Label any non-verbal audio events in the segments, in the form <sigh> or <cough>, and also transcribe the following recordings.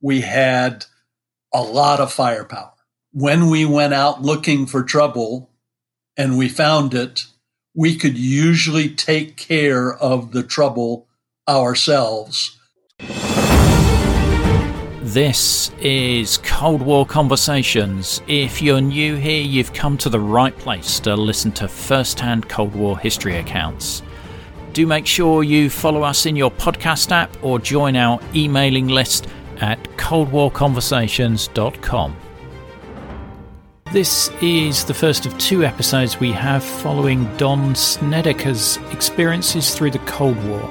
we had a lot of firepower. When we went out looking for trouble and we found it, we could usually take care of the trouble ourselves. This is Cold War Conversations. If you're new here, you've come to the right place to listen to first hand Cold War history accounts. Do make sure you follow us in your podcast app or join our emailing list at coldwarconversations.com. This is the first of two episodes we have following Don Snedeker's experiences through the Cold War.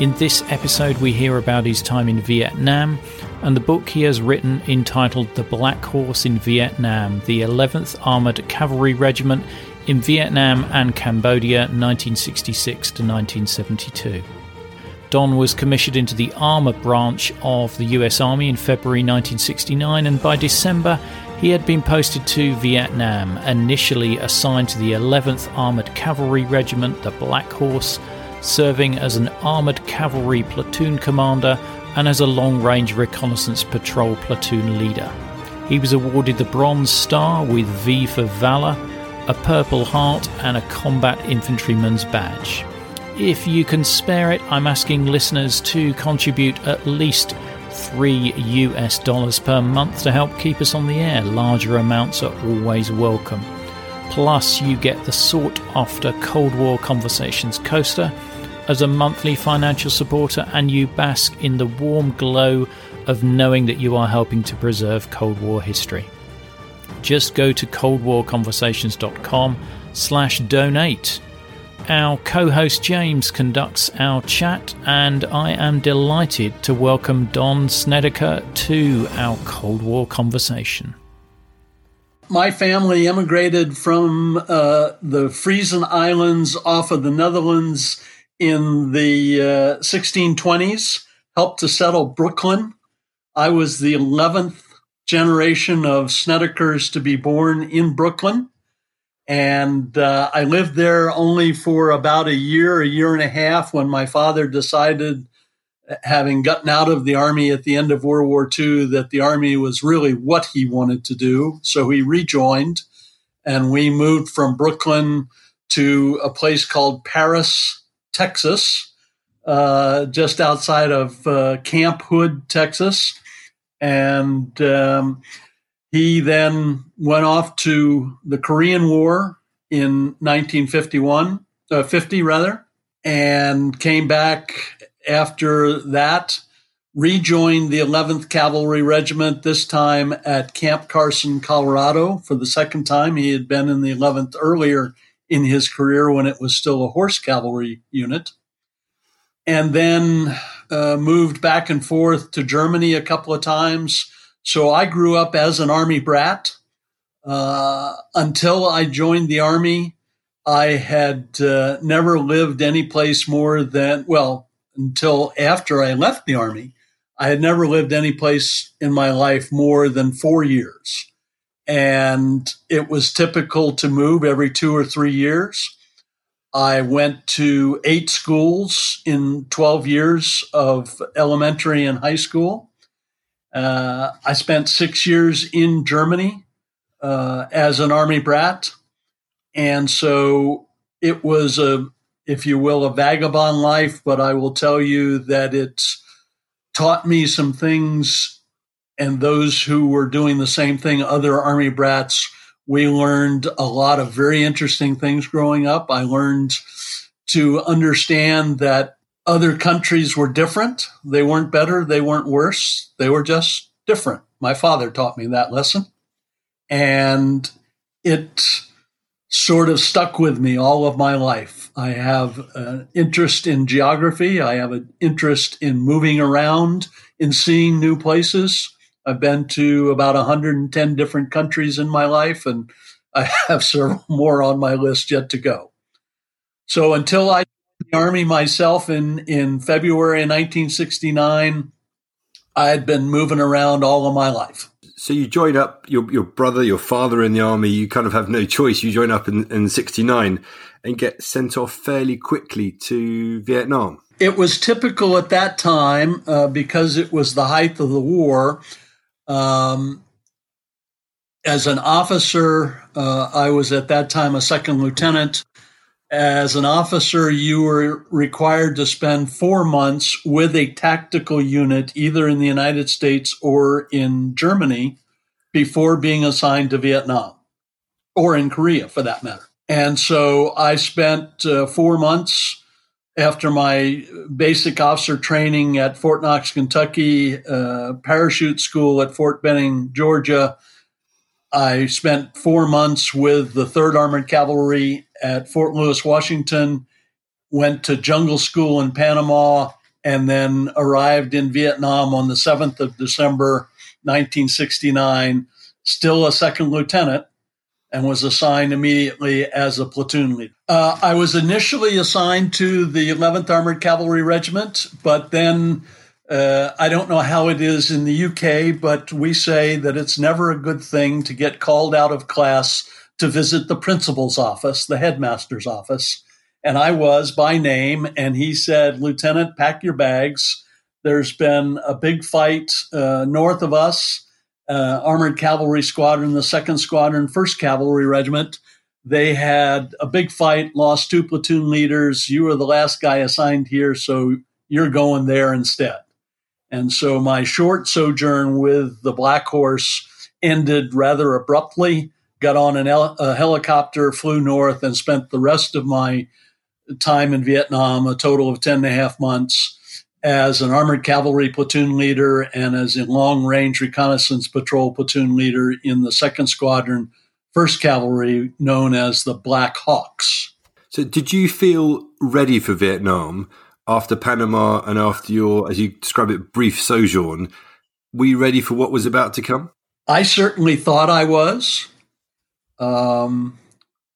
In this episode, we hear about his time in Vietnam and the book he has written entitled The Black Horse in Vietnam, the 11th Armoured Cavalry Regiment in Vietnam and Cambodia 1966 to 1972. Don was commissioned into the armour branch of the US Army in February 1969, and by December, he had been posted to Vietnam, initially assigned to the 11th Armoured Cavalry Regiment, the Black Horse, serving as an armoured cavalry platoon commander and as a long range reconnaissance patrol platoon leader. He was awarded the Bronze Star with V for Valour, a Purple Heart, and a Combat Infantryman's Badge. If you can spare it, I'm asking listeners to contribute at least 3 US dollars per month to help keep us on the air. Larger amounts are always welcome. Plus, you get the sought after Cold War Conversations coaster as a monthly financial supporter, and you bask in the warm glow of knowing that you are helping to preserve Cold War history. Just go to coldwarconversations.com slash donate. Our co-host James conducts our chat and I am delighted to welcome Don Snedeker to our Cold War conversation. My family immigrated from uh, the Frisian Islands off of the Netherlands in the uh, 1620s, helped to settle Brooklyn. I was the 11th generation of Snedekers to be born in Brooklyn. And uh, I lived there only for about a year, a year and a half, when my father decided, having gotten out of the army at the end of World War II, that the army was really what he wanted to do. So he rejoined, and we moved from Brooklyn to a place called Paris, Texas, uh, just outside of uh, Camp Hood, Texas. And um, he then went off to the Korean War in 1951, uh, 50 rather, and came back after that, rejoined the 11th Cavalry Regiment, this time at Camp Carson, Colorado, for the second time. He had been in the 11th earlier in his career when it was still a horse cavalry unit. And then uh, moved back and forth to Germany a couple of times. So I grew up as an Army brat. Uh, until I joined the Army, I had uh, never lived any place more than, well, until after I left the Army, I had never lived any place in my life more than four years. And it was typical to move every two or three years. I went to eight schools in 12 years of elementary and high school. Uh, I spent six years in Germany uh, as an army brat. And so it was a, if you will, a vagabond life, but I will tell you that it's taught me some things. And those who were doing the same thing, other army brats, we learned a lot of very interesting things growing up. I learned to understand that other countries were different. They weren't better. They weren't worse. They were just different. My father taught me that lesson. And it sort of stuck with me all of my life. I have an interest in geography. I have an interest in moving around, in seeing new places. I've been to about 110 different countries in my life, and I <laughs> have several more on my list yet to go. So until I army myself in in February 1969, I had been moving around all of my life. So you join up your your brother, your father in the army. You kind of have no choice. You join up in, in '69 and get sent off fairly quickly to Vietnam. It was typical at that time uh, because it was the height of the war. Um, as an officer, uh, I was at that time a second lieutenant. As an officer, you were required to spend four months with a tactical unit, either in the United States or in Germany, before being assigned to Vietnam or in Korea for that matter. And so I spent uh, four months after my basic officer training at Fort Knox, Kentucky, uh, parachute school at Fort Benning, Georgia. I spent four months with the 3rd Armored Cavalry at Fort Lewis, Washington, went to jungle school in Panama, and then arrived in Vietnam on the 7th of December, 1969, still a second lieutenant and was assigned immediately as a platoon leader. Uh, I was initially assigned to the 11th Armored Cavalry Regiment, but then uh, I don't know how it is in the UK, but we say that it's never a good thing to get called out of class to visit the principal's office, the headmaster's office. And I was by name, and he said, Lieutenant, pack your bags. There's been a big fight uh, north of us uh, Armored Cavalry Squadron, the 2nd Squadron, 1st Cavalry Regiment. They had a big fight, lost two platoon leaders. You were the last guy assigned here, so you're going there instead. And so my short sojourn with the Black Horse ended rather abruptly. Got on an, a helicopter, flew north, and spent the rest of my time in Vietnam, a total of 10 and a half months as an armored cavalry platoon leader and as a long range reconnaissance patrol platoon leader in the 2nd Squadron, 1st Cavalry, known as the Black Hawks. So, did you feel ready for Vietnam after Panama and after your, as you describe it, brief sojourn? Were you ready for what was about to come? I certainly thought I was. Um,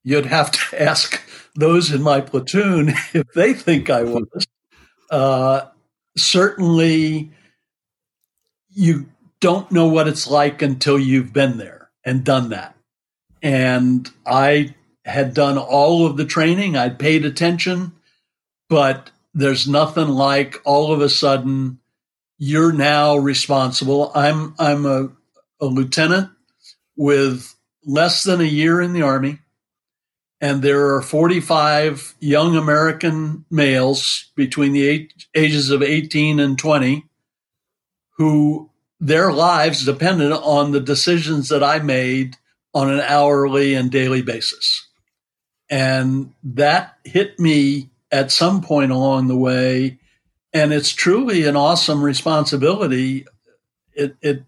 you'd have to <laughs> ask those in my platoon <laughs> if they think I was. Uh, certainly you don't know what it's like until you've been there and done that. And I had done all of the training, I'd paid attention, but there's nothing like all of a sudden you're now responsible. I'm I'm a, a lieutenant with less than a year in the army and there are 45 young American males between the ages of 18 and 20 who their lives depended on the decisions that I made on an hourly and daily basis. And that hit me at some point along the way. And it's truly an awesome responsibility. It, it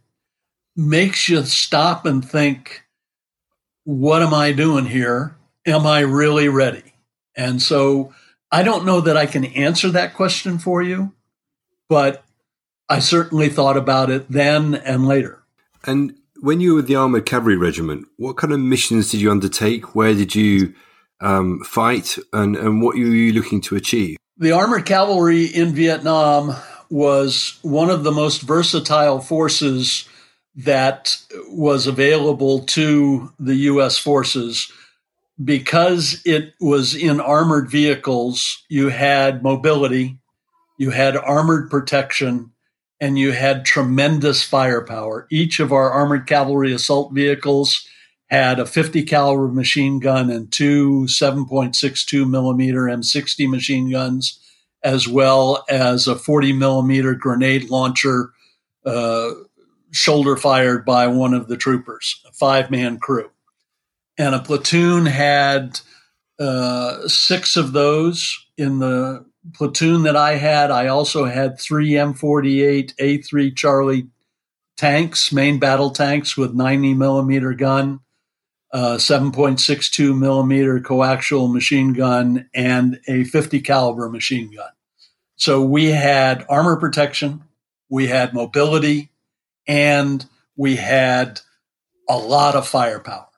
makes you stop and think, what am I doing here? am I really ready? And so I don't know that I can answer that question for you, but I certainly thought about it then and later. And when you were with the Armored Cavalry Regiment, what kind of missions did you undertake? Where did you um, fight? And, and what were you looking to achieve? The Armored Cavalry in Vietnam was one of the most versatile forces that was available to the U.S. forces because it was in armored vehicles, you had mobility, you had armored protection, and you had tremendous firepower. Each of our armored cavalry assault vehicles had a 50 caliber machine gun and two 7.62 millimeter M60 machine guns, as well as a 40 millimeter grenade launcher, uh, shoulder fired by one of the troopers, a five man crew and a platoon had uh, six of those. In the platoon that I had, I also had three M48 A3 Charlie tanks, main battle tanks with 90 millimeter gun, uh, 7.62 millimeter coaxial machine gun, and a 50 caliber machine gun. So we had armor protection, we had mobility, and we had a lot of firepower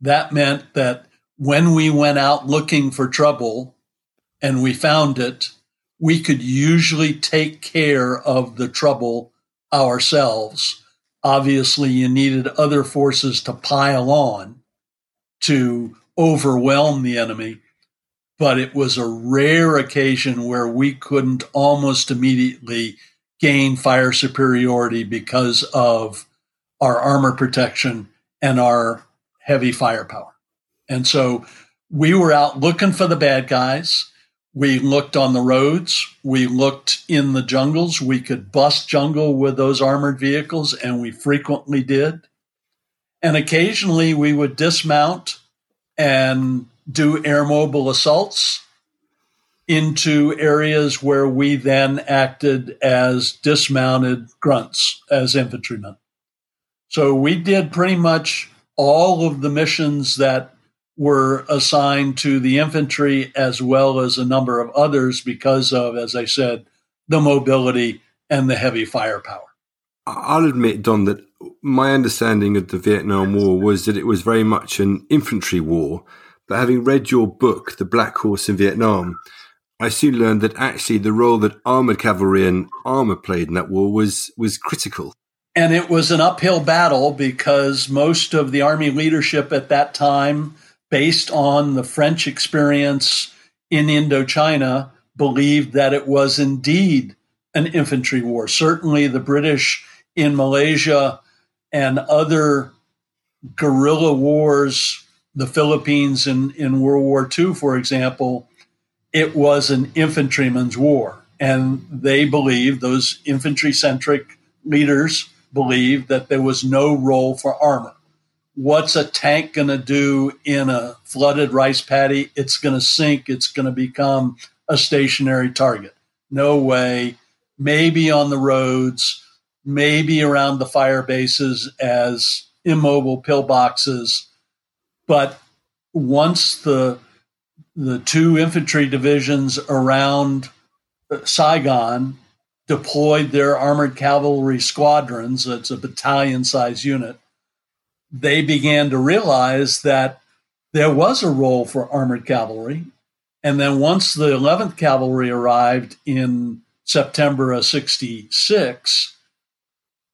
that meant that when we went out looking for trouble and we found it, we could usually take care of the trouble ourselves, obviously you needed other forces to pile on to overwhelm the enemy. But it was a rare occasion where we couldn't almost immediately gain fire superiority because of our armor protection and our heavy firepower. And so we were out looking for the bad guys. We looked on the roads. We looked in the jungles. We could bust jungle with those armored vehicles, and we frequently did. And occasionally we would dismount and do air mobile assaults into areas where we then acted as dismounted grunts as infantrymen. So we did pretty much all of the missions that were assigned to the infantry as well as a number of others because of, as I said, the mobility and the heavy firepower. I'll admit, Don, that my understanding of the Vietnam War was that it was very much an infantry war. But having read your book, The Black Horse in Vietnam, I soon learned that actually the role that armored cavalry and armor played in that war was was critical. And it was an uphill battle because most of the army leadership at that time, based on the French experience in Indochina, believed that it was indeed an infantry war. Certainly, the British in Malaysia and other guerrilla wars, the Philippines in, in World War II, for example, it was an infantryman's war. And they believed, those infantry centric leaders believed, that there was no role for armor. What's a tank going to do in a flooded rice paddy? It's going to sink, it's going to become a stationary target. No way. Maybe on the roads, maybe around the fire bases as immobile pillboxes. But once the the two infantry divisions around uh, Saigon deployed their armored cavalry squadrons, it's a battalion size unit, they began to realize that there was a role for armored cavalry. And then once the 11th Cavalry arrived in September of 66,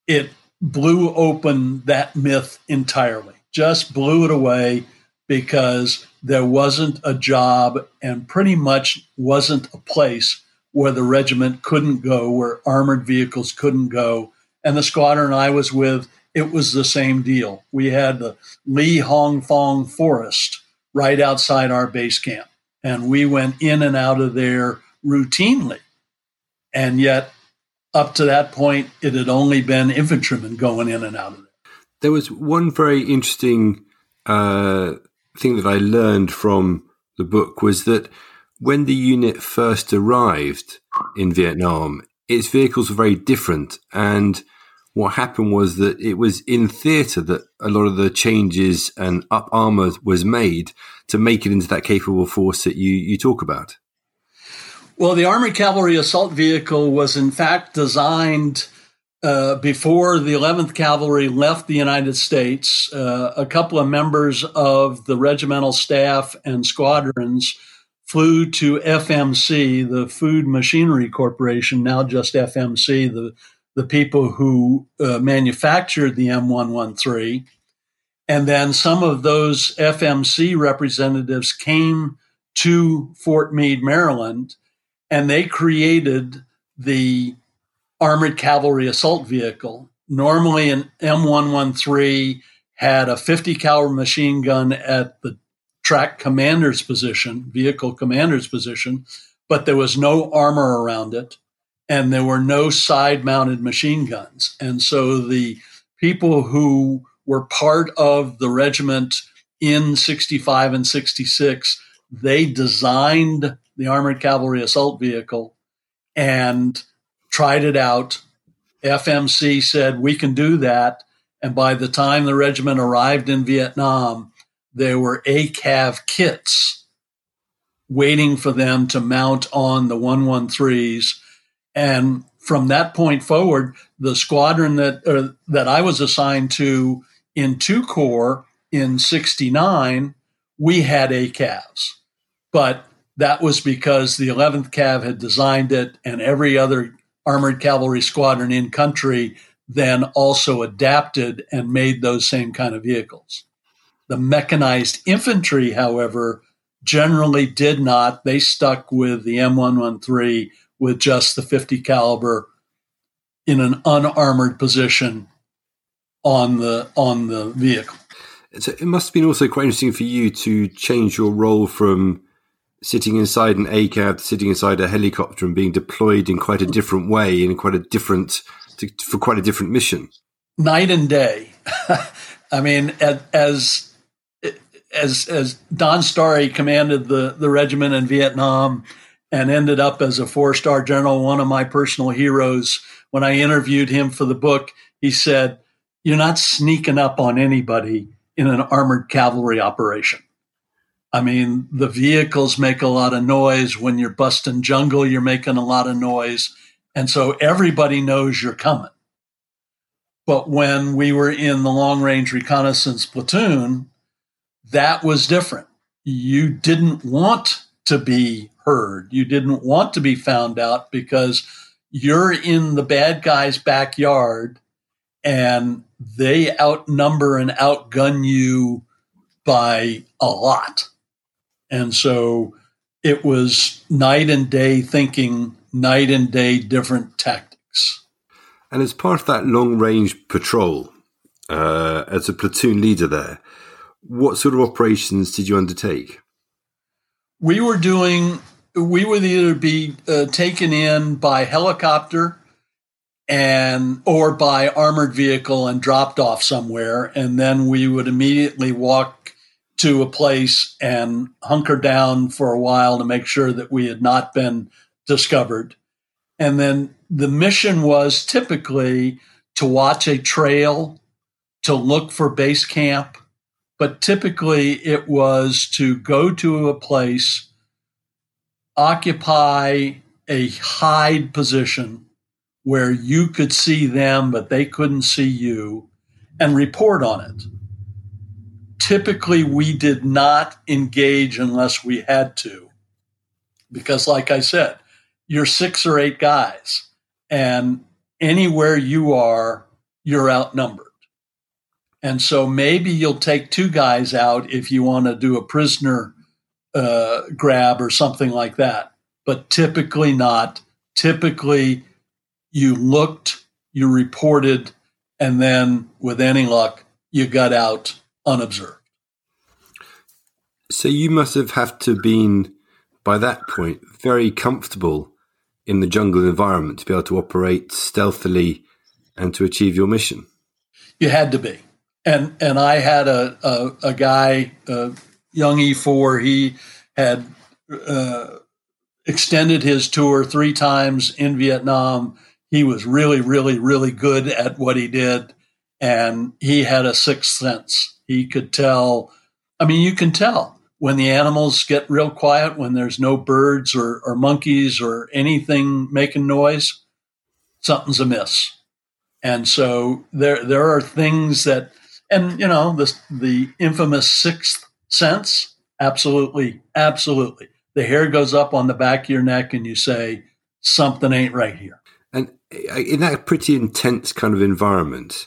it blew open that myth entirely, just blew it away because there wasn't a job and pretty much wasn't a place where the regiment couldn't go, where armored vehicles couldn't go. And the squadron I was with, it was the same deal. We had the Le Hong Phong Forest right outside our base camp, and we went in and out of there routinely. And yet, up to that point, it had only been infantrymen going in and out of there. There was one very interesting uh, thing that I learned from the book was that when the unit first arrived in Vietnam, its vehicles were very different. And what happened was that it was in theatre that a lot of the changes and up armour was made to make it into that capable force that you, you talk about. Well, the Armored Cavalry Assault Vehicle was in fact designed uh, before the 11th Cavalry left the United States, uh, a couple of members of the regimental staff and squadrons flew to FMC, the Food Machinery Corporation, now just FMC, the, the people who uh, manufactured the M113. And then some of those FMC representatives came to Fort Meade, Maryland, and they created the armored cavalry assault vehicle. Normally, an M113 had a 50 caliber machine gun at the track commander's position, vehicle commander's position, but there was no armor around it and there were no side mounted machine guns. And so the people who were part of the regiment in 65 and 66, they designed the armored cavalry assault vehicle and tried it out. FMC said, we can do that. And by the time the regiment arrived in Vietnam, there were ACAV kits waiting for them to mount on the 113s. And from that point forward, the squadron that, uh, that I was assigned to in two corps in 69, we had ACAVs. But that was because the 11th Cav had designed it and every other armored cavalry squadron in country then also adapted and made those same kind of vehicles. The mechanized infantry, however, generally did not. They stuck with the M113 with just the 50 caliber in an unarmored position on the on the vehicle. So it must have been also quite interesting for you to change your role from sitting inside an ACAV sitting inside a helicopter and being deployed in quite a different way in quite a different to, for quite a different mission. Night and day. <laughs> I mean, as as as Donn Starry commanded the the regiment in Vietnam and ended up as a four star general, one of my personal heroes. When I interviewed him for the book, he said, "You're not sneaking up on anybody in an armored cavalry operation." I mean, the vehicles make a lot of noise. When you're busting jungle, you're making a lot of noise. And so everybody knows you're coming. But when we were in the long range reconnaissance platoon, that was different. You didn't want to be heard. You didn't want to be found out because you're in the bad guy's backyard and they outnumber and outgun you by a lot. And so it was night and day thinking, night and day different tactics. And as part of that long range patrol, uh, as a platoon leader there, what sort of operations did you undertake? We were doing, we would either be uh, taken in by helicopter and or by armored vehicle and dropped off somewhere and then we would immediately walk to a place and hunker down for a while to make sure that we had not been discovered and then the mission was typically to watch a trail to look for base camp but typically it was to go to a place, occupy a hide position where you could see them, but they couldn't see you, and report on it. Typically, we did not engage unless we had to, because, like I said, you're six or eight guys, and anywhere you are, you're outnumbered. And so maybe you'll take two guys out if you want to do a prisoner uh, grab or something like that. But typically not. Typically, you looked, you reported, and then with any luck, you got out unobserved. So you must have have to been by that point very comfortable in the jungle environment to be able to operate stealthily and to achieve your mission. You had to be and and I had a a, a guy, a young E four. He had uh, extended his tour three times in Vietnam. He was really, really, really good at what he did, and he had a sixth sense. He could tell. I mean, you can tell when the animals get real quiet, when there's no birds or, or monkeys or anything making noise, something's amiss. And so there there are things that and you know the the infamous sixth sense absolutely absolutely the hair goes up on the back of your neck and you say something ain't right here and uh, in that pretty intense kind of environment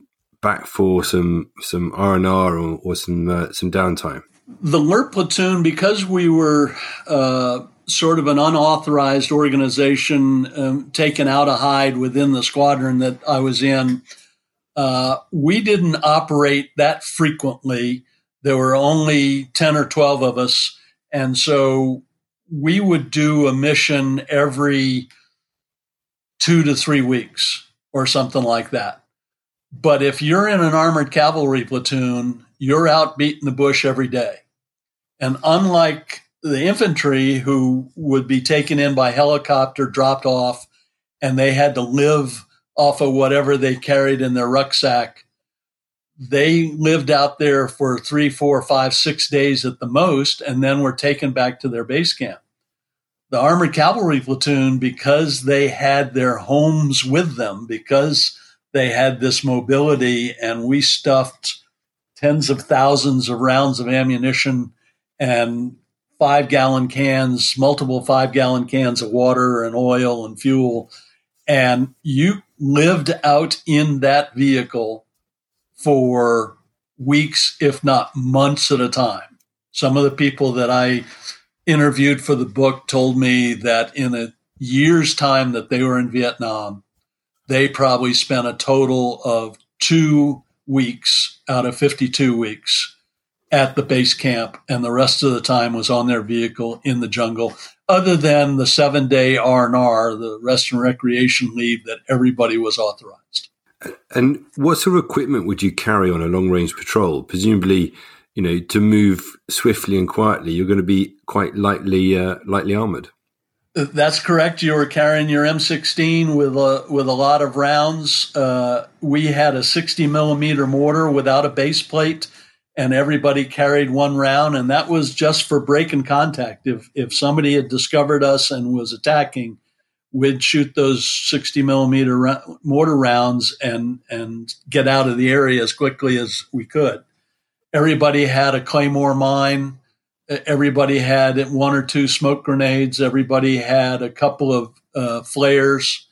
back for some some R and R or some uh, some downtime. The LRT platoon, because we were uh, sort of an unauthorized organization um, taken out a hide within the squadron that I was in. Uh, we didn't operate that frequently. There were only 10 or 12 of us. And so we would do a mission every two to three weeks or something like that. But if you're in an armored cavalry platoon, you're out beating the bush every day. And unlike the infantry who would be taken in by helicopter, dropped off, and they had to live off of whatever they carried in their rucksack, they lived out there for three, four, five, six days at the most, and then were taken back to their base camp. The armored cavalry platoon, because they had their homes with them, because they had this mobility, and we stuffed tens of thousands of rounds of ammunition and five gallon cans, multiple five gallon cans of water and oil and fuel. And you lived out in that vehicle for weeks, if not months at a time. Some of the people that I interviewed for the book told me that in a year's time that they were in Vietnam, they probably spent a total of two weeks out of 52 weeks at the base camp, and the rest of the time was on their vehicle in the jungle. Other than the seven day R and R, the rest and recreation leave that everybody was authorized. And what sort of equipment would you carry on a long range patrol? Presumably, you know, to move swiftly and quietly, you're going to be quite lightly uh, lightly armored. That's correct. You were carrying your M16 with a with a lot of rounds. Uh, we had a 60 millimeter mortar without a base plate, and everybody carried one round, and that was just for breaking contact. If if somebody had discovered us and was attacking, we'd shoot those 60 millimeter ra- mortar rounds and and get out of the area as quickly as we could. Everybody had a claymore mine everybody had one or two smoke grenades. Everybody had a couple of uh, flares,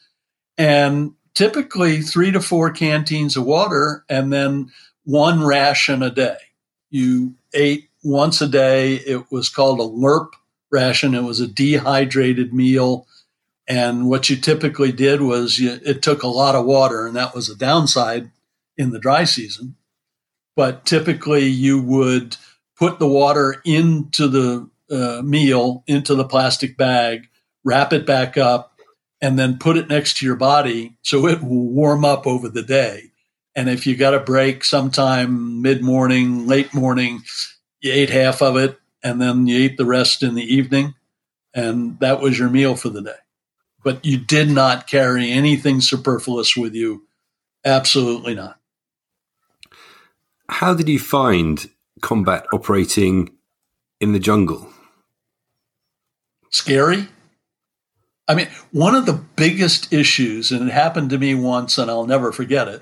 and typically three to four canteens of water, and then one ration a day. You ate once a day. It was called a LERP ration. It was a dehydrated meal. And what you typically did was you, it took a lot of water, and that was a downside in the dry season. But typically, you would put the water into the uh, meal, into the plastic bag, wrap it back up, and then put it next to your body so it will warm up over the day. And if you got a break sometime mid morning, late morning, you ate half of it and then you ate the rest in the evening. And that was your meal for the day. But you did not carry anything superfluous with you. Absolutely not. How did you find combat operating in the jungle? Scary. I mean, one of the biggest issues, and it happened to me once and I'll never forget it,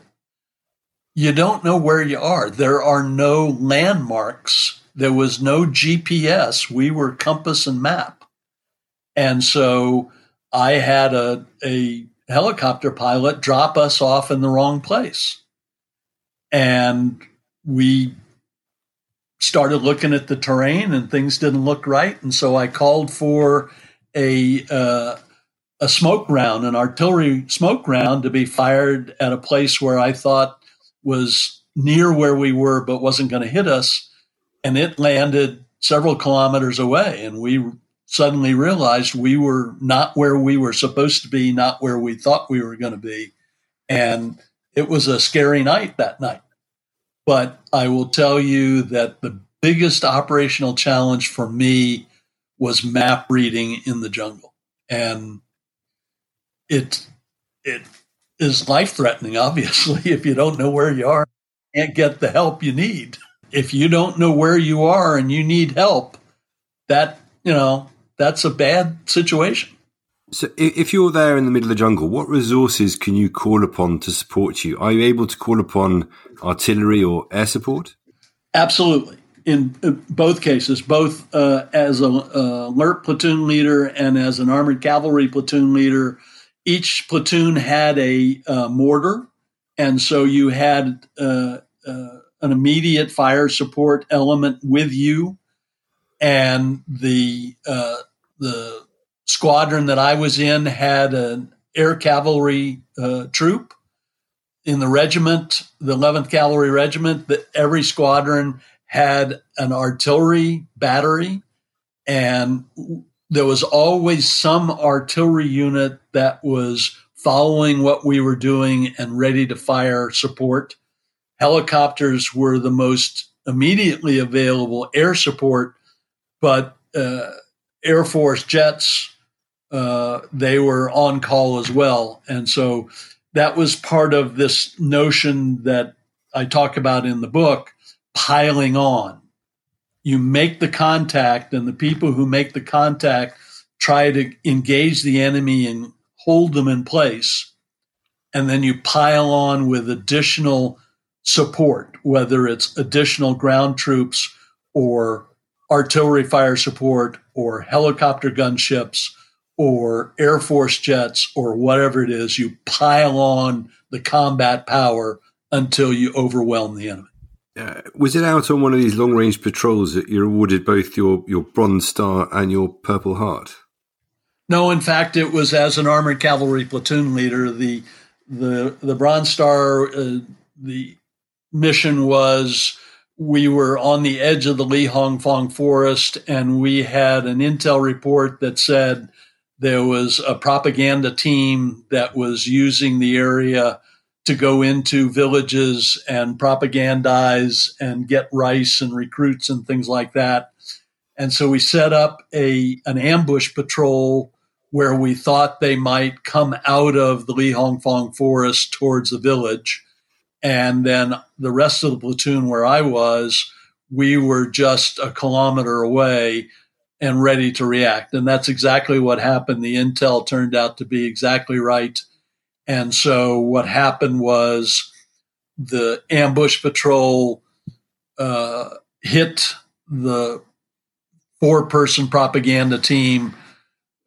you don't know where you are. There are no landmarks. There was no GPS. We were compass and map. And so I had a, a helicopter pilot drop us off in the wrong place. And we started looking at the terrain and things didn't look right. And so I called for a, uh, a smoke round, an artillery smoke round to be fired at a place where I thought was near where we were, but wasn't going to hit us. And it landed several kilometers away. And we suddenly realized we were not where we were supposed to be, not where we thought we were going to be. And it was a scary night that night. But I will tell you that the biggest operational challenge for me was map reading in the jungle. And it it is life threatening, obviously, <laughs> if you don't know where you are, can't get the help you need. If you don't know where you are and you need help, that you know, that's a bad situation. So, if you're there in the middle of the jungle, what resources can you call upon to support you? Are you able to call upon artillery or air support? Absolutely. In both cases, both uh, as a uh, alert platoon leader and as an armored cavalry platoon leader, each platoon had a uh, mortar, and so you had uh, uh, an immediate fire support element with you, and the uh, the squadron that I was in had an air cavalry uh, troop in the regiment, the 11th Cavalry Regiment, that every squadron had an artillery battery, and there was always some artillery unit that was following what we were doing and ready to fire support. Helicopters were the most immediately available air support, but uh, Air Force jets, uh, they were on call as well. And so that was part of this notion that I talk about in the book piling on. You make the contact, and the people who make the contact try to engage the enemy and hold them in place. And then you pile on with additional support, whether it's additional ground troops or artillery fire support or helicopter gunships or Air Force jets or whatever it is. You pile on the combat power until you overwhelm the enemy. Uh, was it out on one of these long range patrols that you're awarded both your, your Bronze Star and your Purple Heart? No, in fact, it was as an armored cavalry platoon leader. The the the Bronze Star, uh, the mission was we were on the edge of the Le Hong Phong forest, and we had an intel report that said there was a propaganda team that was using the area to go into villages and propagandize and get rice and recruits and things like that. And so we set up a an ambush patrol where we thought they might come out of the Le Hong Phong forest towards the village. And then the rest of the platoon where I was, we were just a kilometer away and ready to react. And that's exactly what happened. The intel turned out to be exactly right. And so what happened was the ambush patrol uh, hit the four person propaganda team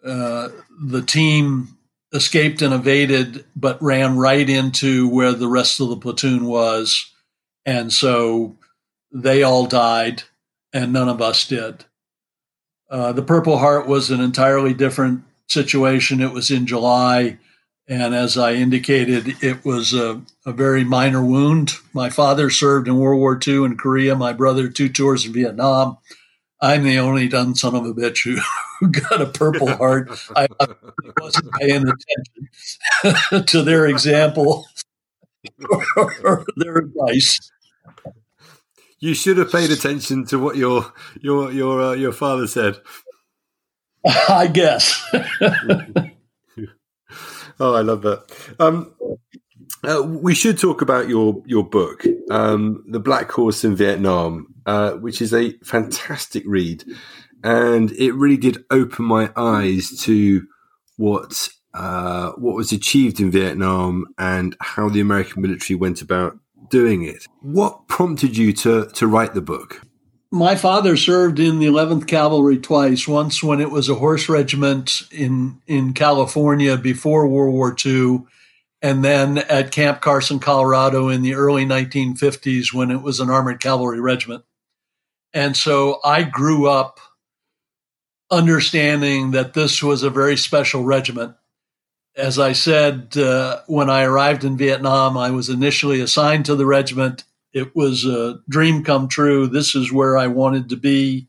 uh, the team escaped and evaded, but ran right into where the rest of the platoon was. And so they all died, and none of us did. Uh, the Purple Heart was an entirely different situation. It was in July. And as I indicated, it was a, a, very minor wound. My father served in World War II in Korea, my brother, two tours in Vietnam. I'm the only dumb son of a bitch who, <laughs> who got a Purple Heart. I, I <laughs> wasn't paying attention <laughs> to their example or their advice. You should have paid attention to what your your your uh, your father said. <laughs> I guess. <laughs> oh, I love that. Um, uh, we should talk about your your book, um, "The Black Horse in Vietnam," uh, which is a fantastic read, and it really did open my eyes to what uh, what was achieved in Vietnam and how the American military went about doing it. What prompted you to to write the book? My father served in the 11th Cavalry twice. Once when it was a horse regiment in in California before World War II and then at Camp Carson, Colorado in the early 1950s when it was an armored cavalry regiment. And so I grew up understanding that this was a very special regiment. As I said, uh, when I arrived in Vietnam, I was initially assigned to the regiment. It was a dream come true. This is where I wanted to be.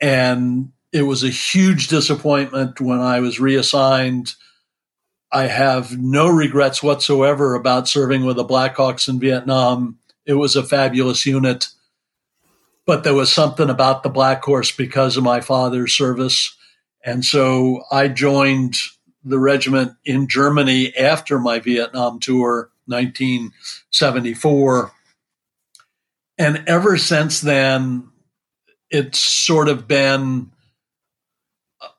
And it was a huge disappointment when I was reassigned I have no regrets whatsoever about serving with the Blackhawks in Vietnam. It was a fabulous unit. But there was something about the Black Horse because of my father's service. And so I joined the regiment in Germany after my Vietnam tour, 1974. And ever since then, it's sort of been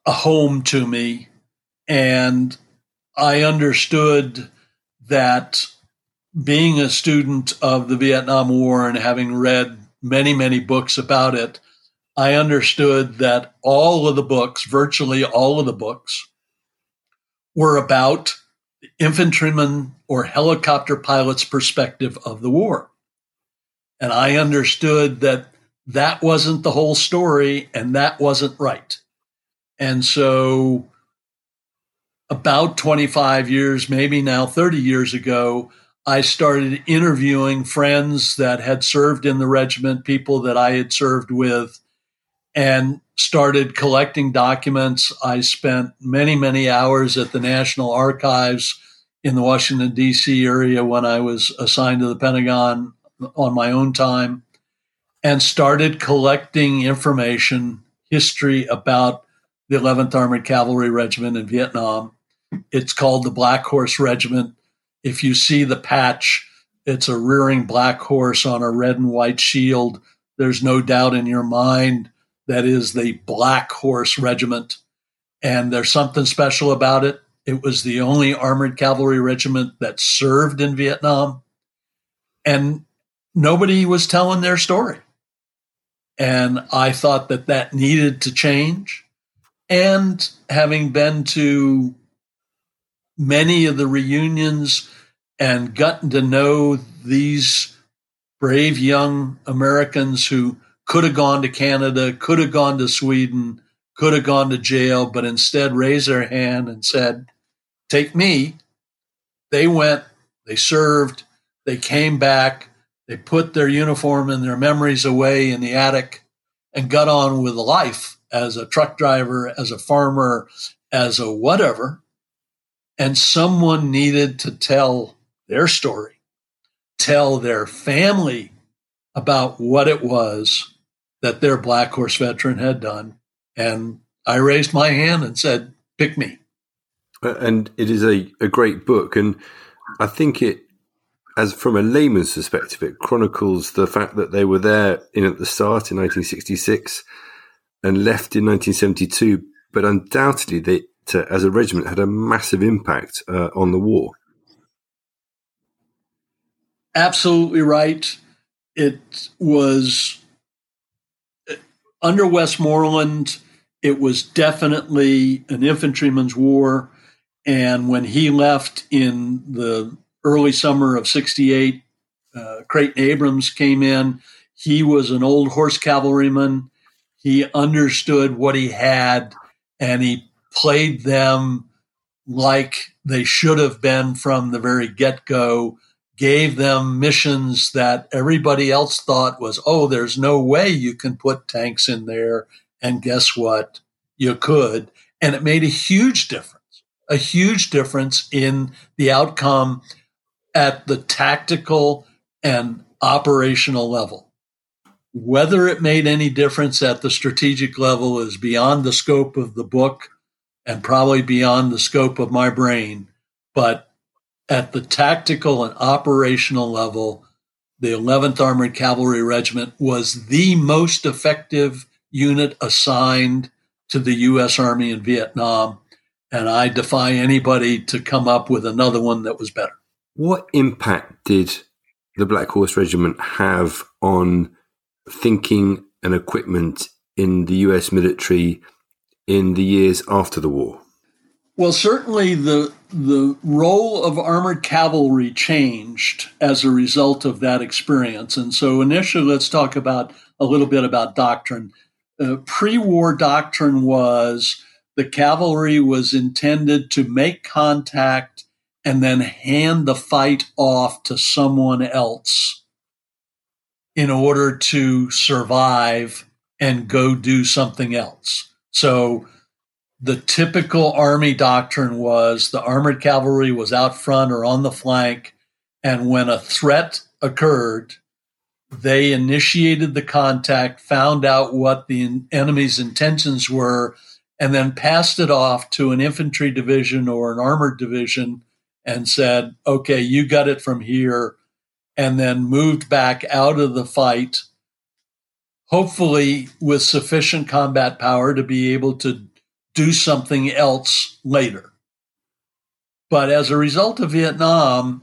a home to me. And I understood that being a student of the Vietnam War and having read many, many books about it, I understood that all of the books, virtually all of the books, were about the infantryman or helicopter pilot's perspective of the war. And I understood that that wasn't the whole story and that wasn't right. And so about 25 years, maybe now 30 years ago, I started interviewing friends that had served in the regiment, people that I had served with, and started collecting documents. I spent many, many hours at the National Archives in the Washington, D.C. area when I was assigned to the Pentagon on my own time and started collecting information, history about the 11th Armored Cavalry Regiment in Vietnam. It's called the Black Horse Regiment. If you see the patch, it's a rearing black horse on a red and white shield. There's no doubt in your mind that is the Black Horse Regiment. And there's something special about it. It was the only armored cavalry regiment that served in Vietnam. And nobody was telling their story. And I thought that that needed to change. And having been to many of the reunions and gotten to know these brave young Americans who could have gone to Canada, could have gone to Sweden, could have gone to jail, but instead raised their hand and said, Take me. They went, they served, they came back, they put their uniform and their memories away in the attic and got on with life as a truck driver, as a farmer, as a whatever. And someone needed to tell their story, tell their family about what it was that their Black Horse veteran had done. And I raised my hand and said, pick me. And it is a, a great book. And I think it as from a layman's perspective, it chronicles the fact that they were there in at the start in 1966 and left in 1972, but undoubtedly they, to, as a regiment, had a massive impact uh, on the war. Absolutely right. It was under Westmoreland. It was definitely an infantryman's war. And when he left in the early summer of 68, uh, Creighton Abrams came in. He was an old horse cavalryman. He understood what he had and he played them like they should have been from the very get go, gave them missions that everybody else thought was, oh, there's no way you can put tanks in there. And guess what? You could. And it made a huge difference, a huge difference in the outcome at the tactical and operational level. Whether it made any difference at the strategic level is beyond the scope of the book and probably beyond the scope of my brain. But at the tactical and operational level, the 11th Armored Cavalry Regiment was the most effective unit assigned to the U.S. Army in Vietnam. And I defy anybody to come up with another one that was better. What impact did the Black Horse Regiment have on thinking and equipment in the US military in the years after the war? Well, certainly the the role of armored cavalry changed as a result of that experience. And so, initially, let's talk about a little bit about doctrine. Uh, pre-war doctrine was the cavalry was intended to make contact and then hand the fight off to someone else in order to survive and go do something else. So the typical army doctrine was the armored cavalry was out front or on the flank. And when a threat occurred, they initiated the contact, found out what the enemy's intentions were, and then passed it off to an infantry division or an armored division and said, okay, you got it from here, and then moved back out of the fight, hopefully with sufficient combat power to be able to do something else later. But as a result of Vietnam,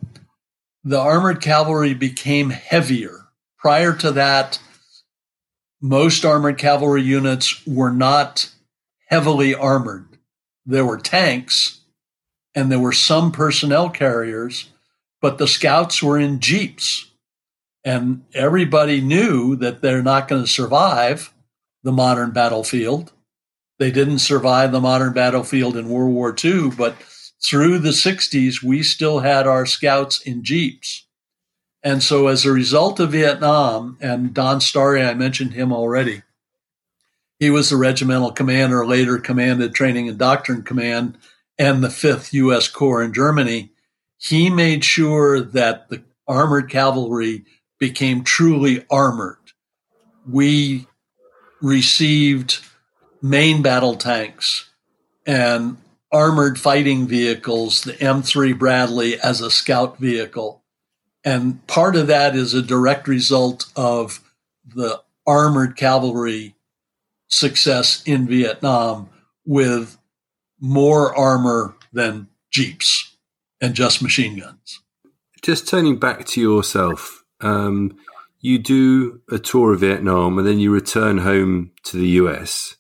the armored cavalry became heavier. Prior to that, most armored cavalry units were not heavily armored. There were tanks, and there were some personnel carriers, but the scouts were in jeeps. And everybody knew that they're not going to survive the modern battlefield. They didn't survive the modern battlefield in World War II, but through the 60s, we still had our scouts in Jeeps. And so, as a result of Vietnam, and Donn Starry, I mentioned him already, he was the regimental commander, later commanded Training and Doctrine Command and the 5th U.S. Corps in Germany. He made sure that the armored cavalry became truly armored. We received main battle tanks and armored fighting vehicles, the M3 Bradley as a scout vehicle. And part of that is a direct result of the armored cavalry success in Vietnam with more armor than Jeeps and just machine guns. Just turning back to yourself, um, you do a tour of Vietnam and then you return home to the US.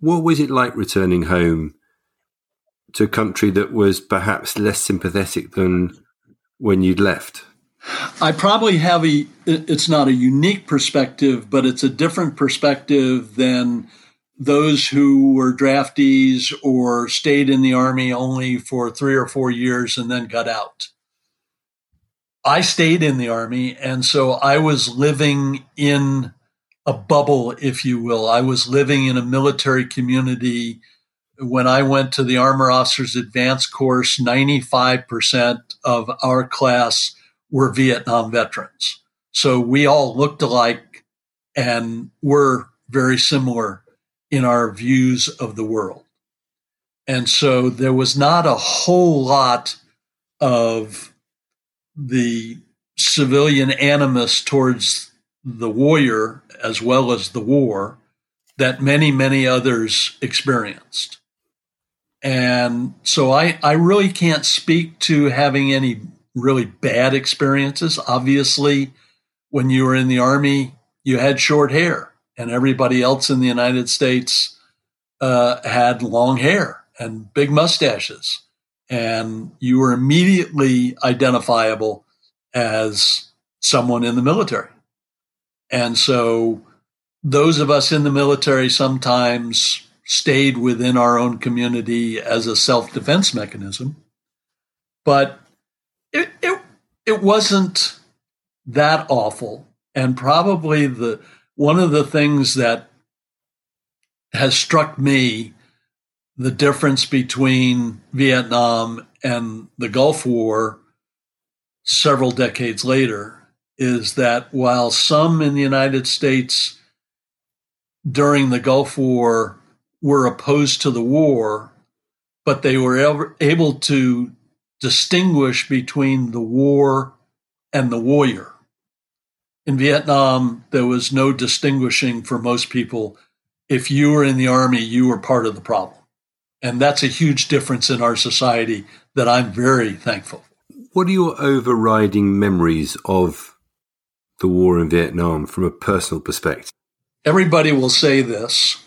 What was it like returning home to a country that was perhaps less sympathetic than when you'd left? I probably have a, it's not a unique perspective, but it's a different perspective than those who were draftees or stayed in the army only for three or four years and then got out. I stayed in the army, and so I was living in a bubble, if you will. I was living in a military community. When I went to the Armor Officers Advanced course, 95% of our class were Vietnam veterans. So we all looked alike and were very similar in our views of the world. And so there was not a whole lot of the civilian animus towards the warrior as well as the war that many, many others experienced. And so I, I really can't speak to having any really bad experiences. Obviously, when you were in the army, you had short hair, and everybody else in the United States uh, had long hair and big mustaches and you were immediately identifiable as someone in the military. And so those of us in the military sometimes stayed within our own community as a self defense mechanism. But it, it, it wasn't that awful. And probably the one of the things that has struck me the difference between Vietnam and the Gulf War several decades later is that while some in the United States during the Gulf War were opposed to the war, but they were able to distinguish between the war and the warrior. In Vietnam, there was no distinguishing for most people. If you were in the army, you were part of the problem. And that's a huge difference in our society that I'm very thankful. What are your overriding memories of the war in Vietnam from a personal perspective? Everybody will say this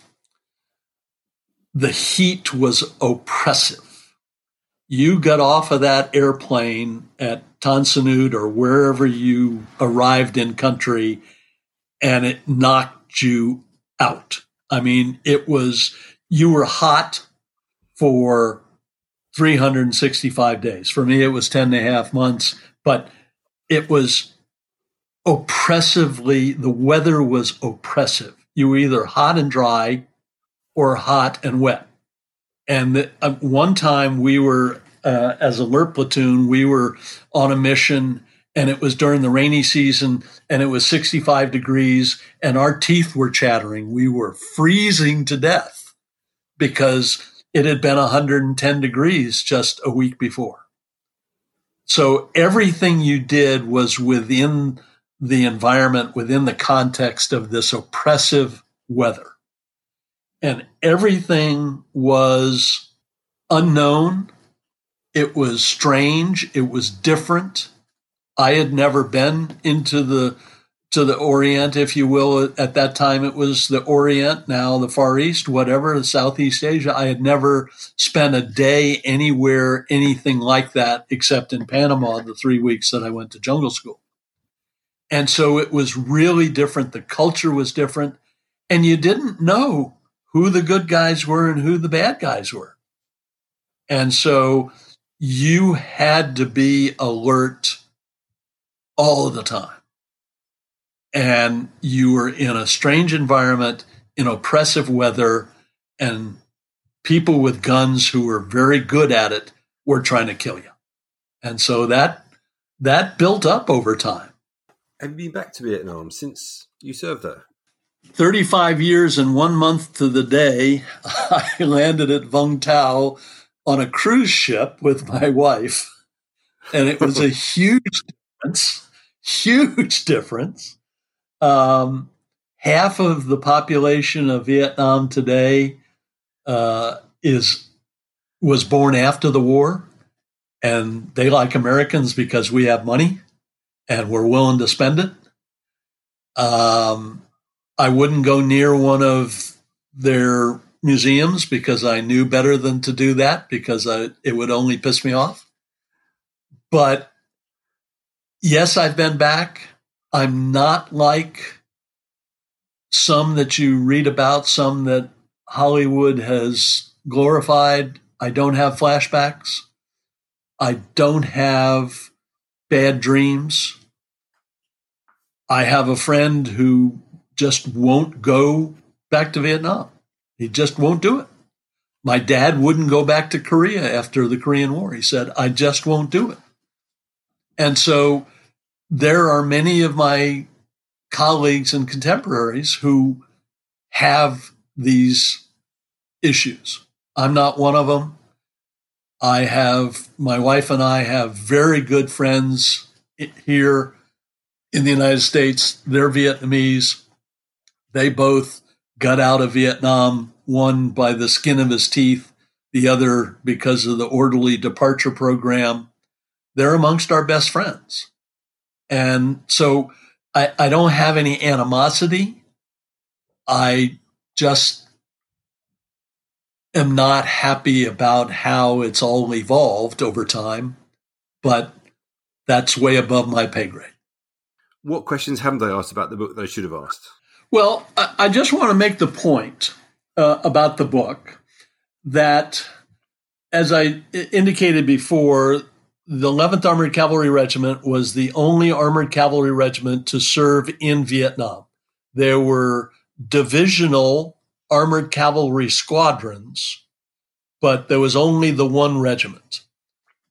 the heat was oppressive. You got off of that airplane at Tan Son Nhut or wherever you arrived in country, and it knocked you out. I mean, it was, you were hot for 365 days. For me, it was 10 and a half months, but it was oppressively, the weather was oppressive. You were either hot and dry or hot and wet. And the, uh, one time we were, uh, as alert platoon, we were on a mission and it was during the rainy season and it was 65 degrees and our teeth were chattering. We were freezing to death because it had been 110 degrees just a week before. So everything you did was within the environment, within the context of this oppressive weather. And everything was unknown. It was strange. It was different. I had never been into the to the Orient, if you will. At that time, it was the Orient, now the Far East, whatever, Southeast Asia. I had never spent a day anywhere, anything like that, except in Panama, the three weeks that I went to jungle school. And so it was really different. The culture was different. And you didn't know who the good guys were and who the bad guys were. And so you had to be alert all the time. And you were in a strange environment, in oppressive weather, and people with guns who were very good at it were trying to kill you. And so that that built up over time. Have you been back to Vietnam since you served there? 35 years and one month to the day, <laughs> I landed at Vung Tau on a cruise ship with my wife. And it was a <laughs> huge difference, huge difference. Um, half of the population of Vietnam today uh, is was born after the war, and they like Americans because we have money and we're willing to spend it. Um, I wouldn't go near one of their museums because I knew better than to do that because I, it would only piss me off. But yes, I've been back. I'm not like some that you read about, some that Hollywood has glorified. I don't have flashbacks. I don't have bad dreams. I have a friend who just won't go back to Vietnam. He just won't do it. My dad wouldn't go back to Korea after the Korean War. He said, I just won't do it. And so there are many of my colleagues and contemporaries who have these issues. I'm not one of them. I have, my wife and I have very good friends here in the United States. They're Vietnamese. They both got out of Vietnam, one by the skin of his teeth, the other because of the orderly departure program. They're amongst our best friends. And so I, I don't have any animosity. I just am not happy about how it's all evolved over time, but that's way above my pay grade. What questions haven't I asked about the book I should have asked? Well, I, just want to make the point uh, about the book that, as I indicated before, the 11th Armored Cavalry Regiment was the only armored cavalry regiment to serve in Vietnam. There were divisional armored cavalry squadrons, but there was only the one regiment.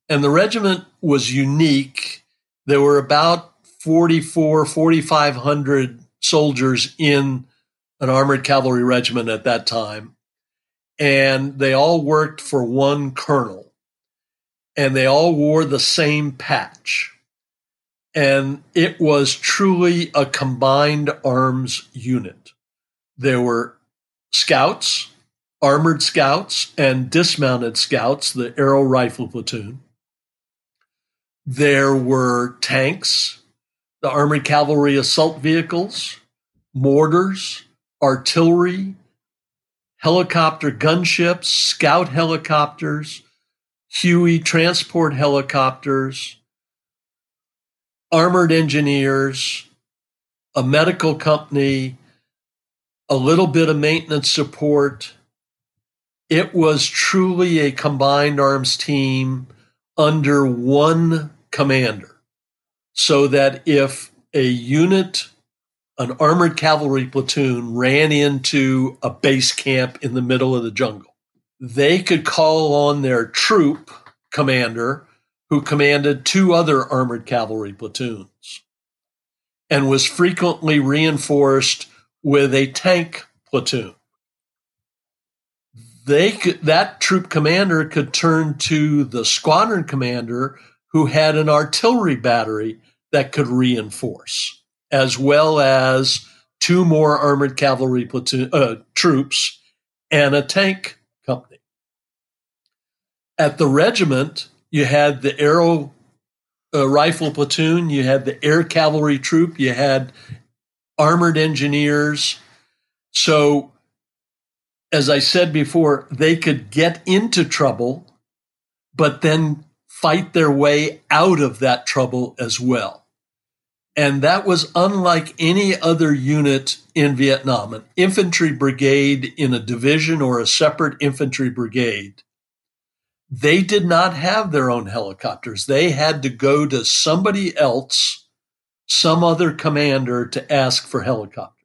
And the regiment was unique. There were about 44, 4,500 soldiers in an armored cavalry regiment at that time. And they all worked for one colonel. And they all wore the same patch. And it was truly a combined arms unit. There were scouts, armored scouts, and dismounted scouts, the aero Rifle Platoon. There were tanks, the Armored Cavalry assault vehicles, mortars, artillery, helicopter gunships, scout helicopters, Huey transport helicopters, armored engineers, a medical company, a little bit of maintenance support. It was truly a combined arms team under one commander. So that if a unit, an armored cavalry platoon, ran into a base camp in the middle of the jungle, they could call on their troop commander who commanded two other armored cavalry platoons and was frequently reinforced with a tank platoon. They could, that troop commander could turn to the squadron commander who had an artillery battery that could reinforce, as well as two more armored cavalry platoon uh, troops and a tank company. At the regiment, you had the aero uh, rifle platoon, you had the air cavalry troop, you had armored engineers. So, as I said before, they could get into trouble, but then fight their way out of that trouble as well. And that was unlike any other unit in Vietnam. An infantry brigade in a division or a separate infantry brigade they did not have their own helicopters. They had to go to somebody else, some other commander, to ask for helicopters.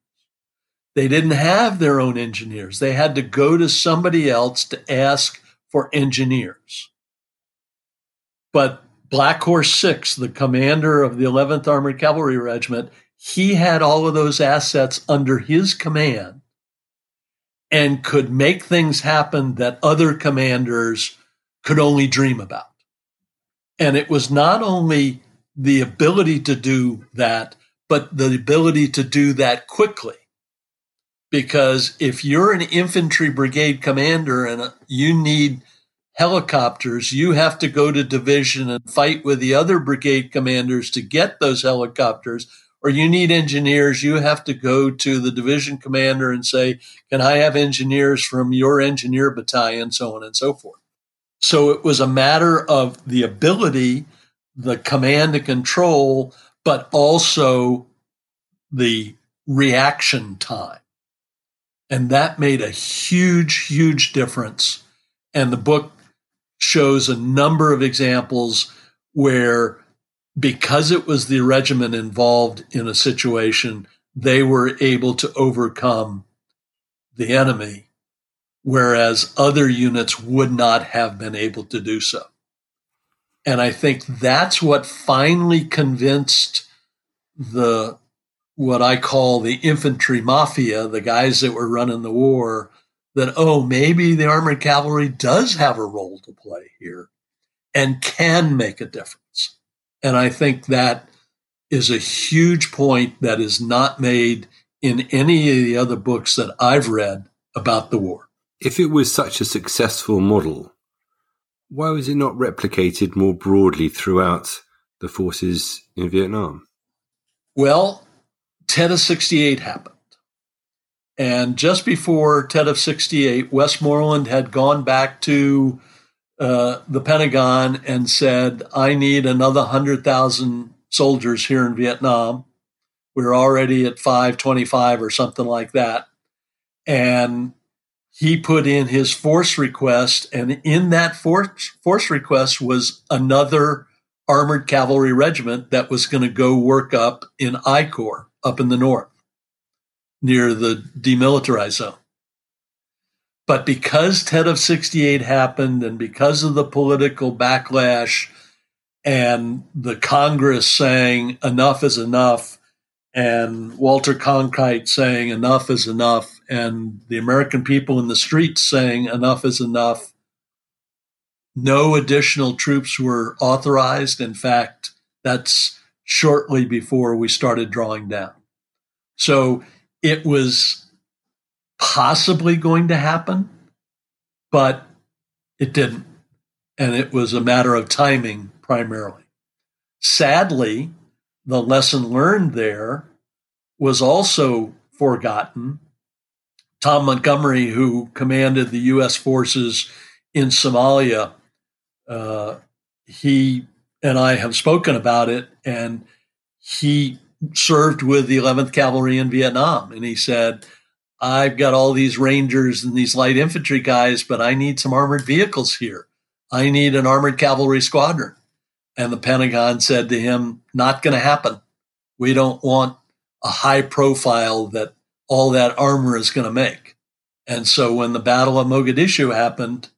They didn't have their own engineers. They had to go to somebody else to ask for engineers. But Black Horse 6, the commander of the 11th Armored Cavalry Regiment, he had all of those assets under his command and could make things happen that other commanders could only dream about. And it was not only the ability to do that, but the ability to do that quickly. Because if you're an infantry brigade commander and you need helicopters, you have to go to division and fight with the other brigade commanders to get those helicopters. Or you need engineers, you have to go to the division commander and say, Can I have engineers from your engineer battalion? So on and so forth. So it was a matter of the ability, the command and control, but also the reaction time. And that made a huge, huge difference. And the book shows a number of examples where, because it was the regiment involved in a situation, they were able to overcome the enemy, whereas other units would not have been able to do so. And I think that's what finally convinced the what I call the infantry mafia, the guys that were running the war, that, oh, maybe the armored cavalry does have a role to play here and can make a difference. And I think that is a huge point that is not made in any of the other books that I've read about the war. If it was such a successful model, why was it not replicated more broadly throughout the forces in Vietnam? Well, Tet of 68 happened. And just before Tet of 68, Westmoreland had gone back to uh, the Pentagon and said, I need another 100,000 soldiers here in Vietnam. We are already at 525 or something like that. And he put in his force request, and in that force, force request was another armored cavalry regiment that was going to go work up in I Corps up in the north near the demilitarized zone. But because Tet of 68 happened and because of the political backlash and the Congress saying enough is enough, and Walter Cronkite saying enough is enough, and the American people in the streets saying enough is enough, no additional troops were authorized. In fact, that's shortly before we started drawing down. So it was possibly going to happen, but it didn't. And it was a matter of timing primarily. Sadly, the lesson learned there was also forgotten. Tom Montgomery, who commanded the U.S. forces in Somalia, uh, he and I have spoken about it, and he served with the 11th Cavalry in Vietnam. And he said, I've got all these Rangers and these light infantry guys, but I need some armored vehicles here. I need an armored cavalry squadron. And the Pentagon said to him, Not going to happen. We don't want a high profile that all that armor is going to make. And so when the Battle of Mogadishu happened,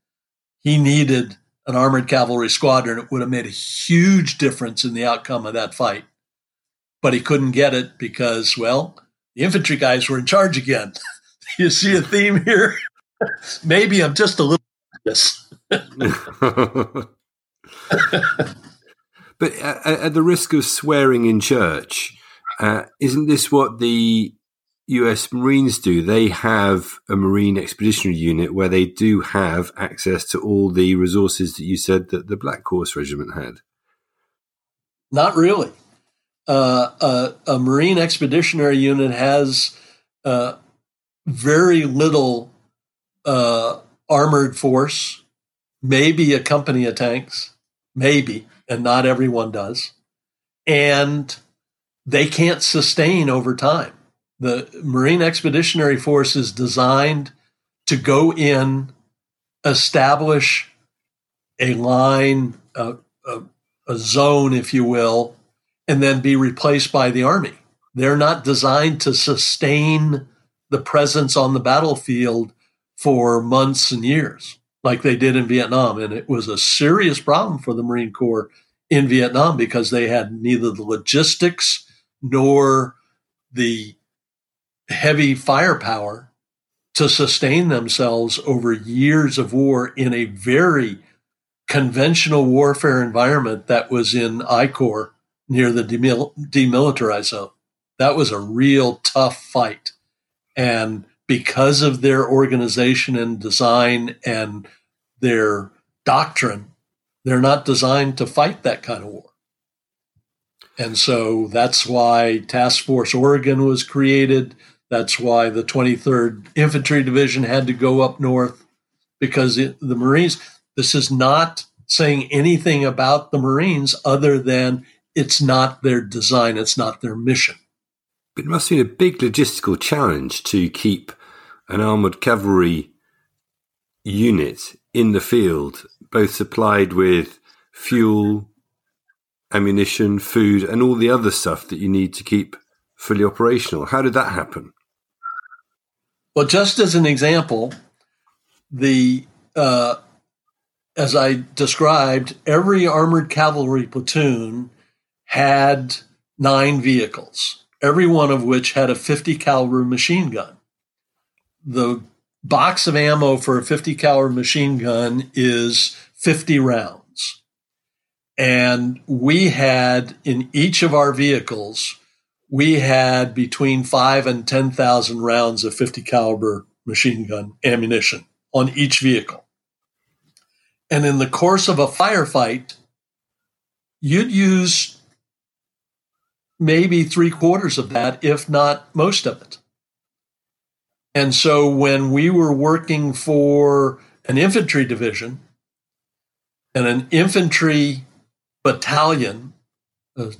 he needed an armored cavalry squadron. It would have made a huge difference in the outcome of that fight but he couldn't get it because, well, the infantry guys were in charge again. <laughs> you see a theme here? <laughs> Maybe I'm just a little. <laughs> but at, the risk of swearing in church, uh, isn't this what the US Marines do? They have a Marine Expeditionary Unit where they do have access to all the resources that you said that the Black Horse Regiment had. Not really uh, a, Marine Expeditionary Unit has uh, very little uh, armored force, maybe a company of tanks, maybe, and not everyone does. And they can't sustain over time. The Marine Expeditionary Force is designed to go in, establish a line, a, a, a zone, if you will, and then be replaced by the Army. They're not designed to sustain the presence on the battlefield for months and years like they did in Vietnam. And it was a serious problem for the Marine Corps in Vietnam because they had neither the logistics nor the heavy firepower to sustain themselves over years of war in a very conventional warfare environment that was in I Corps near the demil- demilitarized zone. That was a real tough fight. And because of their organization and design and their doctrine, they're not designed to fight that kind of war. And so that's why Task Force Oregon was created. That's why the 23rd Infantry Division had to go up north because it, the Marines, this is not saying anything about the Marines other than it's not their design, it's not their mission. It must be a big logistical challenge to keep an armoured cavalry unit in the field, both supplied with fuel, ammunition, food, and all the other stuff that you need to keep fully operational. How did that happen? Well, just as an example, the uh, as I described, every armored cavalry platoon had nine vehicles, every one of which had a 50 caliber machine gun. The box of ammo for a 50 caliber machine gun is 50 rounds. And we had in each of our vehicles, we had between five and 10,000 rounds of 50 caliber machine gun ammunition on each vehicle. And in the course of a firefight, you'd use maybe three quarters of that, if not most of it. And so when we were working for an infantry division and an infantry battalion, a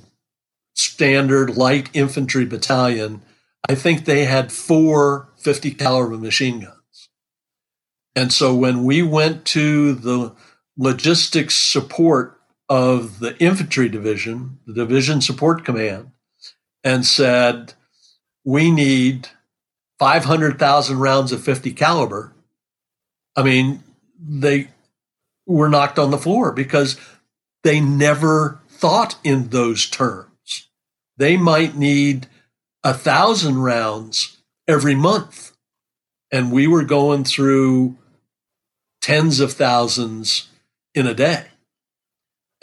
standard light infantry battalion, I think they had four 50 caliber machine guns. And so when we went to the logistics support of the infantry division, the division support command, and said, we need 500,000 rounds of 50 caliber. I mean, they were knocked on the floor because they never thought in those terms. They might need a thousand rounds every month. And we were going through tens of thousands in a day.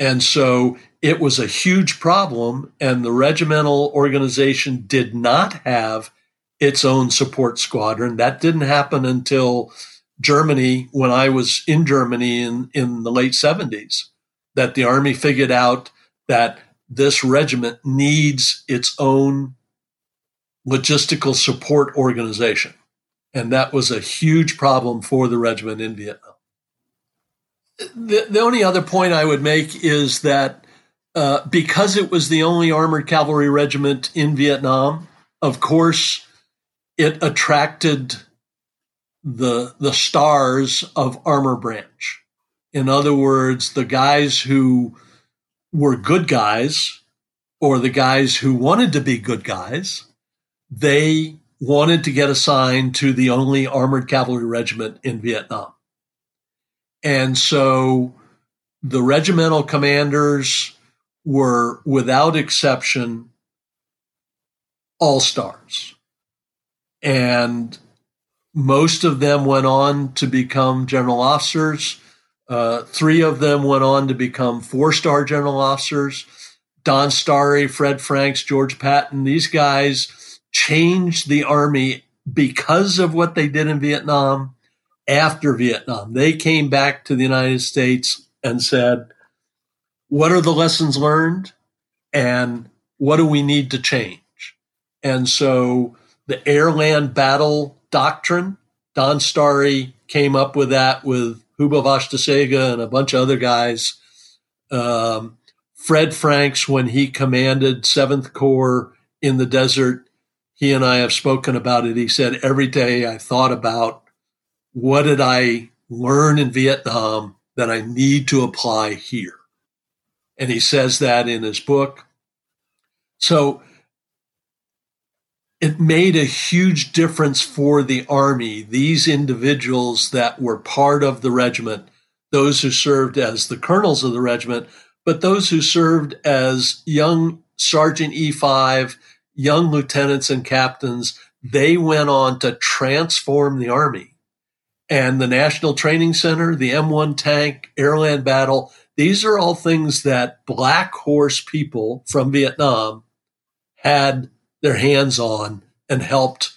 And so it was a huge problem, and the regimental organization did not have its own support squadron. That didn't happen until Germany, when I was in Germany in, in the late 70s, that the Army figured out that this regiment needs its own logistical support organization. And that was a huge problem for the regiment in Vietnam the, the only other point I would make is that uh, because it was the only armored cavalry regiment in Vietnam, of course, it attracted the the stars of armor branch. In other words, the guys who were good guys or the guys who wanted to be good guys, they wanted to get assigned to the only armored cavalry regiment in Vietnam. And so the regimental commanders were, without exception, all stars. And most of them went on to become general officers. Uh, three of them went on to become four star general officers. Donn Starry, Fred Franks, George Patton, these guys changed the Army because of what they did in Vietnam after Vietnam. They came back to the United States and said, What are the lessons learned? And what do we need to change? And so the air land battle doctrine, Donn Starry came up with that with Huba Wass de Czege and a bunch of other guys. Um, Fred Franks, when he commanded 7th Corps in the desert, he and I have spoken about it. He said, Every day I thought about what did I learn in Vietnam that I need to apply here. And he says that in his book. So it made a huge difference for the Army. These individuals that were part of the regiment, those who served as the colonels of the regiment, but those who served as young Sergeant E5, young lieutenants and captains, they went on to transform the Army. And the National Training Center, the M1 tank, Airland Battle, these are all things that Black Horse people from Vietnam had their hands on and helped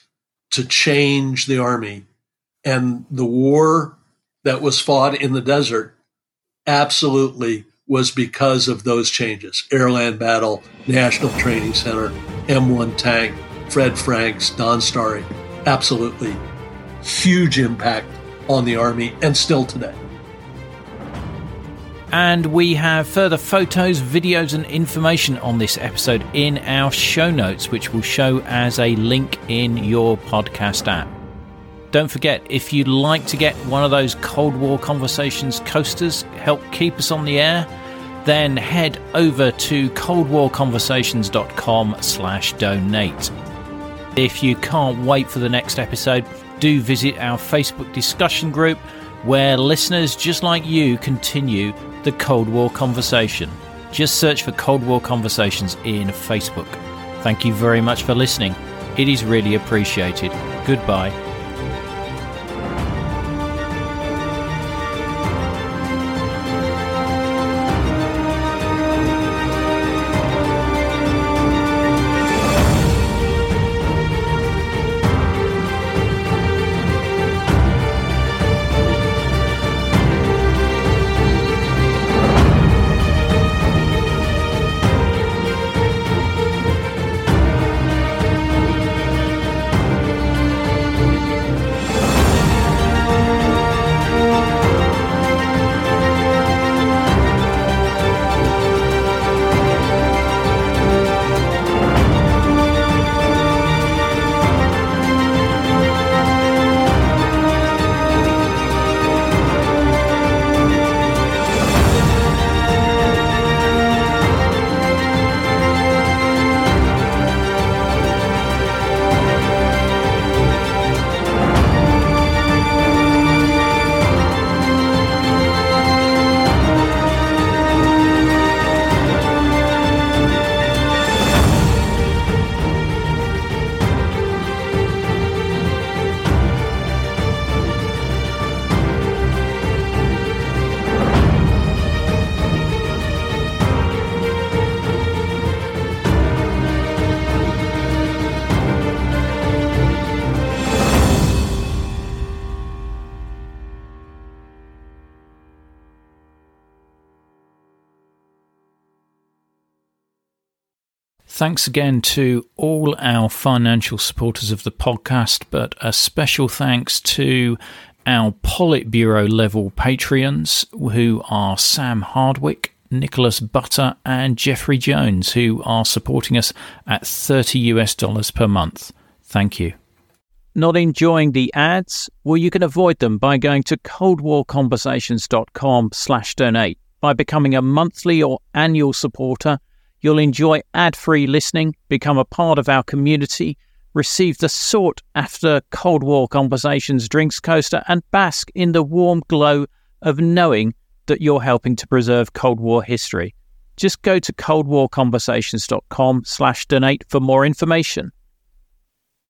to change the army. And the war that was fought in the desert absolutely was because of those changes. Airland Battle, National Training Center, M1 Tank, Fred Franks, Donn Starry. Absolutely huge impact on the Army and still today. And we have further photos, videos, and information on this episode in our show notes, which will show as a link in your podcast app. Don't forget, if you'd like to get one of those Cold War Conversations coasters, help keep us on the air, then head over to coldwarconversations.com slash donate. If you can't wait for the next episode, do visit our Facebook discussion group where listeners just like you continue the Cold War conversation. Just search for Cold War Conversations in Facebook. Thank you very much for listening. It is really appreciated. Goodbye. Thanks again to all our financial supporters of the podcast, but a special thanks to our Politburo level Patreons, who are Sam Hardwick, Nicholas Butter, and Jeffrey Jones, who are supporting us at 30 US dollars per month. Thank you. Not enjoying the ads? Well, you can avoid them by going to coldwarconversations.com slash donate. By becoming a monthly or annual supporter, You'll enjoy ad free listening, become a part of our community, receive the sought after Cold War Conversations drinks coaster, and bask in the warm glow of knowing that you're helping to preserve Cold War history. Just go to coldwarconversations.com slash donate for more information.